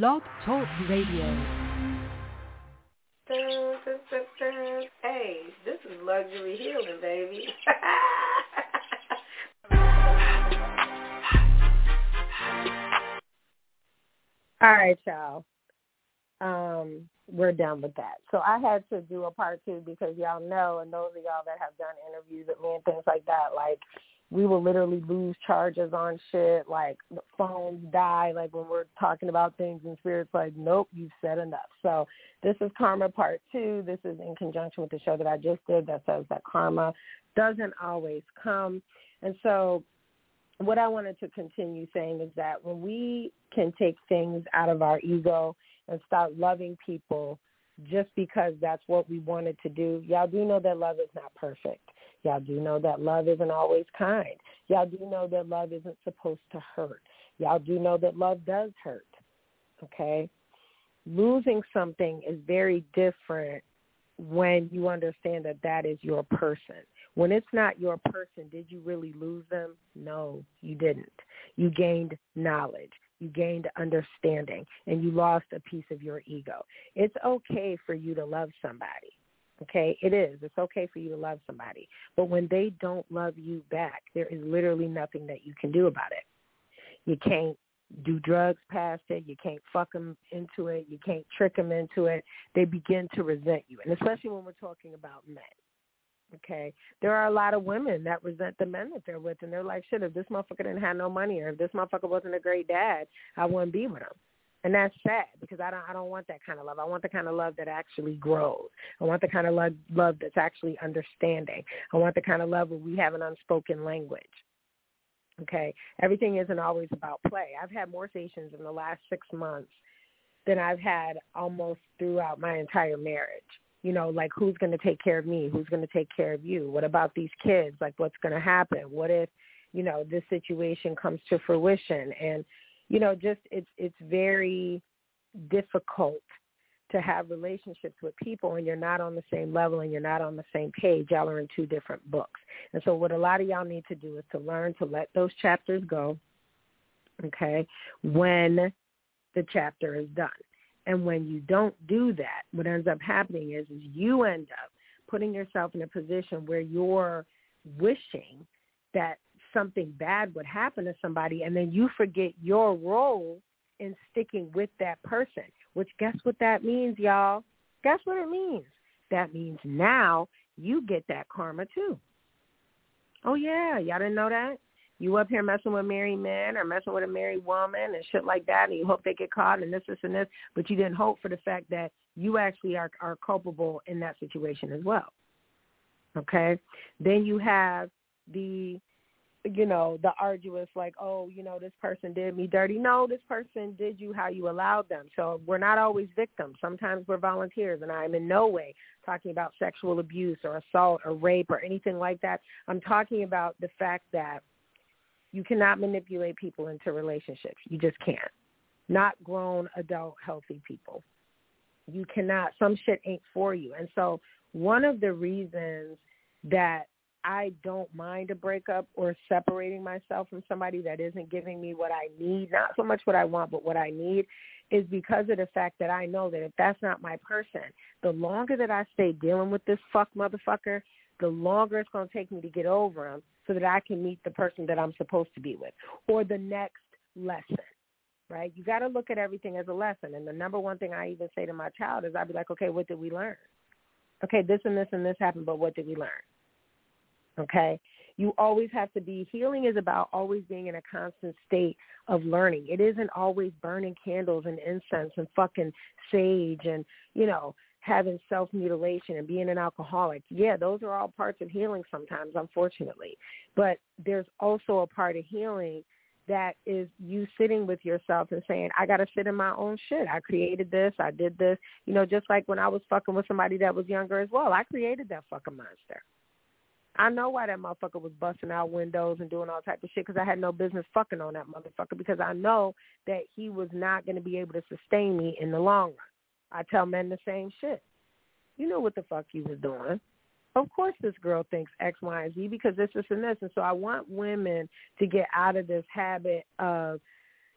Blog Talk Radio. Hey, this is luxury healing, baby. All right, y'all. Um, we're done with that. So I had to do a part two because y'all know, and those of y'all that have done interviews with me and things like that, like we will literally lose charges on shit, like phones die, like when we're talking about things and spirits like, nope, you've said enough. So this is Karma Part 2. This is in conjunction with the show that I just did that says that karma doesn't always come. And so what I wanted to continue saying is that when we can take things out of our ego and start loving people just because that's what we wanted to do, y'all do know that love is not perfect. Y'all do know that love isn't always kind. Y'all do know that love isn't supposed to hurt. Y'all do know that love does hurt. Okay? Losing something is very different when you understand that that is your person. When it's not your person, did you really lose them? No, you didn't. You gained knowledge. You gained understanding and you lost a piece of your ego. It's okay for you to love somebody. Okay, it is. It's okay for you to love somebody. But when they don't love you back, there is literally nothing that you can do about it. You can't do drugs past it. You can't fuck them into it. You can't trick them into it. They begin to resent you. And especially when we're talking about men. Okay, there are a lot of women that resent the men that they're with, and they're like, "Shit, if this motherfucker didn't have no money, or if this motherfucker wasn't a great dad, I wouldn't be with him." And that's sad because I don't I don't want that kind of love. I want the kind of love that actually grows. I want the kind of love love that's actually understanding. I want the kind of love where we have an unspoken language. Okay. Everything isn't always about play. I've had more stations in the last six months than I've had almost throughout my entire marriage. You know, like who's going to take care of me? Who's going to take care of you? What about these kids? Like what's going to happen? What if, you know, this situation comes to fruition? And, you know, just it's it's very difficult to have relationships with people and you're not on the same level and you're not on the same page. Y'all are in two different books. And so what a lot of y'all need to do is to learn to let those chapters go, okay, when the chapter is done. And when you don't do that, what ends up happening is, is you end up putting yourself in a position where you're wishing that something bad would happen to somebody and then you forget your role in sticking with that person, which guess what that means, y'all? Guess what it means? That means now you get that karma too. Oh yeah, y'all didn't know that? You up here messing with married men or messing with a married woman and shit like that and you hope they get caught and this, this and this, but you didn't hope for the fact that you actually are, are culpable in that situation as well. Okay? Then you have the you know, the arduous like, oh, you know, this person did me dirty. No, this person did you how you allowed them. So we're not always victims. Sometimes we're volunteers and I'm in no way talking about sexual abuse or assault or rape or anything like that. I'm talking about the fact that you cannot manipulate people into relationships. You just can't. Not grown, adult, healthy people. You cannot. Some shit ain't for you. And so one of the reasons that I don't mind a breakup or separating myself from somebody that isn't giving me what I need, not so much what I want, but what I need, is because of the fact that I know that if that's not my person, the longer that I stay dealing with this fuck motherfucker, the longer it's going to take me to get over him so that I can meet the person that I'm supposed to be with or the next lesson. Right? You got to look at everything as a lesson. And the number one thing I even say to my child is I'd be like, okay, what did we learn? Okay, this and this and this happened, but what did we learn? Okay? You always have to be, healing is about always being in a constant state of learning. It isn't always burning candles and incense and fucking sage and, you know, having self-mutilation and being an alcoholic. Yeah, those are all parts of healing sometimes, unfortunately. But there's also a part of healing that is you sitting with yourself and saying, I got to sit in my own shit. I created this. I did this. You know, just like when I was fucking with somebody that was younger as well. I created that fucking monster. I know why that motherfucker was busting out windows and doing all type of shit because I had no business fucking on that motherfucker because I know that he was not going to be able to sustain me in the long run. I tell men the same shit. You know what the fuck you was doing. Of course this girl thinks X, Y, and Z because this, this, and this. And so I want women to get out of this habit of,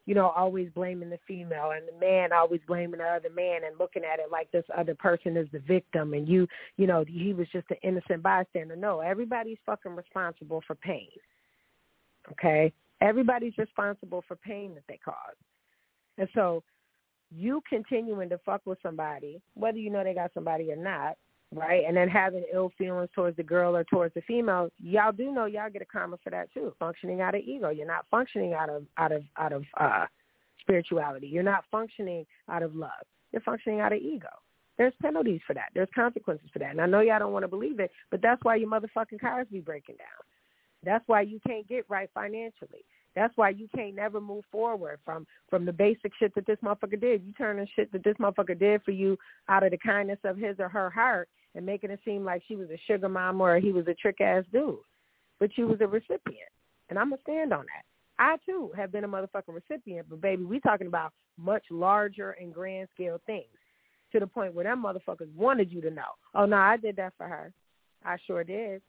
you know, always blaming the female and the man always blaming the other man and looking at it like this other person is the victim and you, you know, he was just an innocent bystander. No, everybody's fucking responsible for pain. Okay? Everybody's responsible for pain that they cause. And so you continuing to fuck with somebody, whether you know they got somebody or not, right? And then having ill feelings towards the girl or towards the female, y'all do know y'all get a karma for that too. Functioning out of ego. You're not functioning out of out of out of uh spirituality. You're not functioning out of love. You're functioning out of ego. There's penalties for that. There's consequences for that. And I know y'all don't want to believe it, but that's why your motherfucking cars be breaking down. That's why you can't get right financially. That's why you can't never move forward from from the basic shit that this motherfucker did. You turn turning shit that this motherfucker did for you out of the kindness of his or her heart and making it seem like she was a sugar mama or he was a trick ass dude. But you was a recipient. And I'm gonna stand on that. I too have been a motherfucking recipient, but baby, we talking about much larger and grand scale things. To the point where them motherfuckers wanted you to know. Oh no, I did that for her. I sure did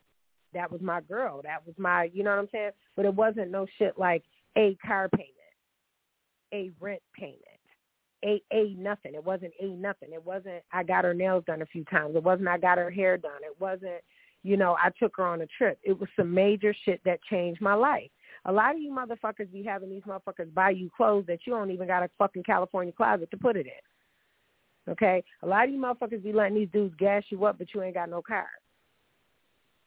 that was my girl. That was my, you know what I'm saying? But it wasn't no shit like a car payment, a rent payment, a a nothing. It wasn't a nothing. It wasn't I got her nails done a few times. It wasn't I got her hair done. It wasn't, you know, I took her on a trip. It was some major shit that changed my life. A lot of you motherfuckers be having these motherfuckers buy you clothes that you don't even got a fucking California closet to put it in. Okay? A lot of you motherfuckers be letting these dudes gas you up, but you ain't got no car.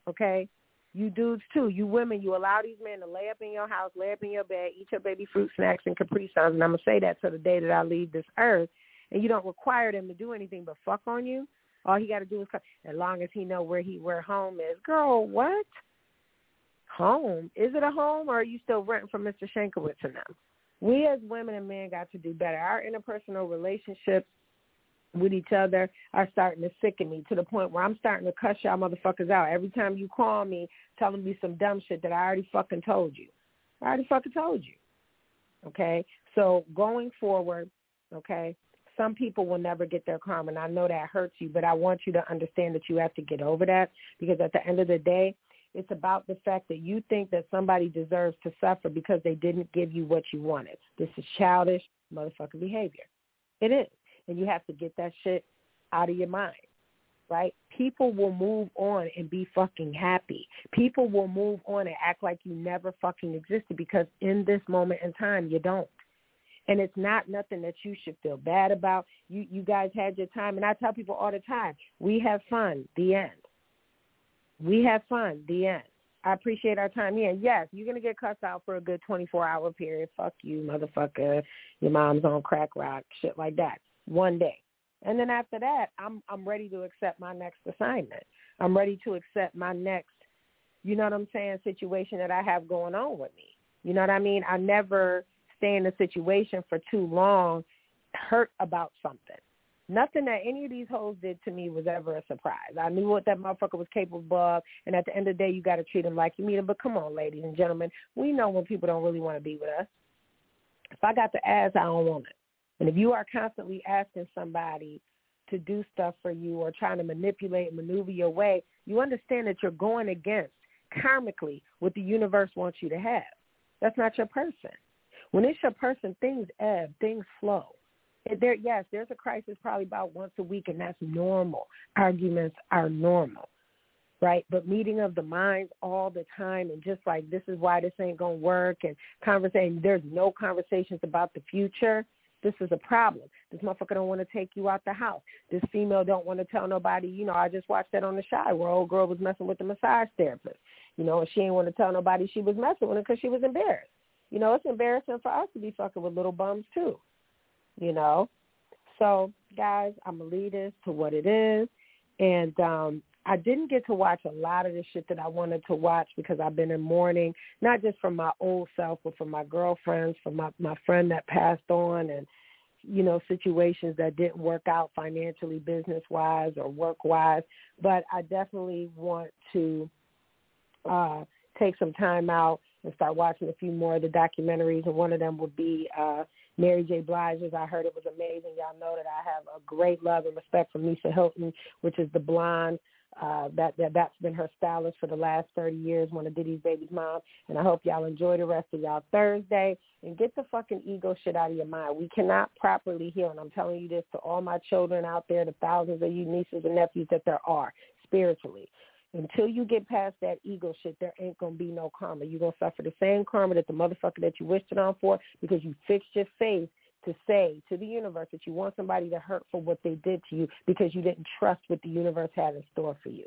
Okay? You dudes too. You women, you allow these men to lay up in your house, lay up in your bed, eat your baby fruit snacks and Capri Suns, and I'm gonna say that to the day that I leave this earth. And you don't require them to do anything but fuck on you. All he got to do is, come, as long as he know where he where home is. Girl, what? Home? Is it a home, or are you still renting from Mr. Shankowitz and them? We as women and men got to do better. Our interpersonal relationships with each other are starting to sicken me to the point where I'm starting to cuss y'all motherfuckers out. Every time you call me telling me some dumb shit that I already fucking told you. I already fucking told you. Okay? So going forward, okay, some people will never get their karma, and I know that hurts you, but I want you to understand that you have to get over that because at the end of the day, it's about the fact that you think that somebody deserves to suffer because they didn't give you what you wanted. This is childish motherfucking behavior. It is and you have to get that shit out of your mind. Right? People will move on and be fucking happy. People will move on and act like you never fucking existed because in this moment in time you don't. And it's not nothing that you should feel bad about. You you guys had your time and I tell people all the time, we have fun, the end. We have fun, the end. I appreciate our time here. Yes, you're gonna get cussed out for a good 24 hour period. Fuck you, motherfucker. Your mom's on crack rock, shit like that one day. And then after that, I'm I'm ready to accept my next assignment. I'm ready to accept my next, you know what I'm saying, situation that I have going on with me. You know what I mean? I never stay in a situation for too long hurt about something. Nothing that any of these hoes did to me was ever a surprise. I knew what that motherfucker was capable of, and at the end of the day, you got to treat him like you meet him. But come on, ladies and gentlemen, we know when people don't really want to be with us. If I got the ass, I don't want it. And if you are constantly asking somebody to do stuff for you or trying to manipulate and maneuver your way, you understand that you're going against karmically what the universe wants you to have. That's not your person. When it's your person, things ebb, things flow. There, yes, there's a crisis probably about once a week, and that's normal. Arguments are normal, right? But meeting of the minds all the time, and just like this is why this ain't gonna work, and conversation. There's no conversations about the future this is a problem. This motherfucker don't want to take you out the house. This female don't want to tell nobody. You know, I just watched that on the Chi where old girl was messing with the massage therapist. You know, and she didn't want to tell nobody she was messing with him because she was embarrassed. You know, it's embarrassing for us to be fucking with little bums too. You know, so guys, I'm gonna lead this to what it is, and um, I didn't get to watch a lot of the shit that I wanted to watch because I've been in mourning, not just from my old self, but from my girlfriends, from my my friend that passed on, and you know situations that didn't work out financially, business wise, or work wise. But I definitely want to uh, take some time out and start watching a few more of the documentaries, and one of them would be uh, Mary J. Blige's. I heard it was amazing. Y'all know that I have a great love and respect for Misa Hylton, which is the blonde Uh, that, that that's been her stylist for the last 30 years, one of Diddy's baby's mom. And I hope y'all enjoy the rest of y'all Thursday and get the fucking ego shit out of your mind. We cannot properly heal, and I'm telling you this to all my children out there, the thousands of you nieces and nephews that there are spiritually. Until you get past that ego shit, there ain't gonna be no karma. You're gonna suffer the same karma that the motherfucker that you wished it on for because you fixed your face to say to the universe that you want somebody to hurt for what they did to you because you didn't trust what the universe had in store for you.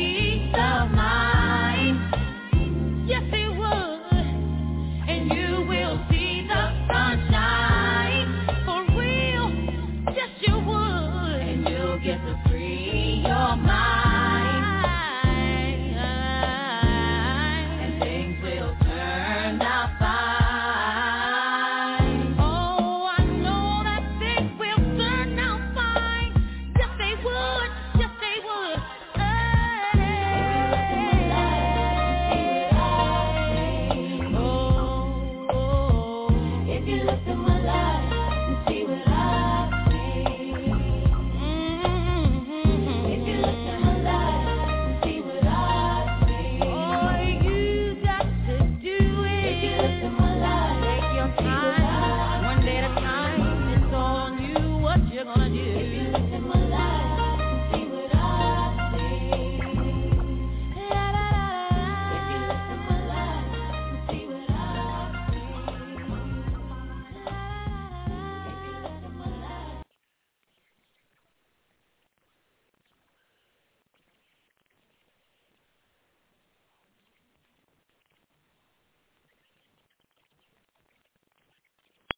Of. Yes, you're gonna do.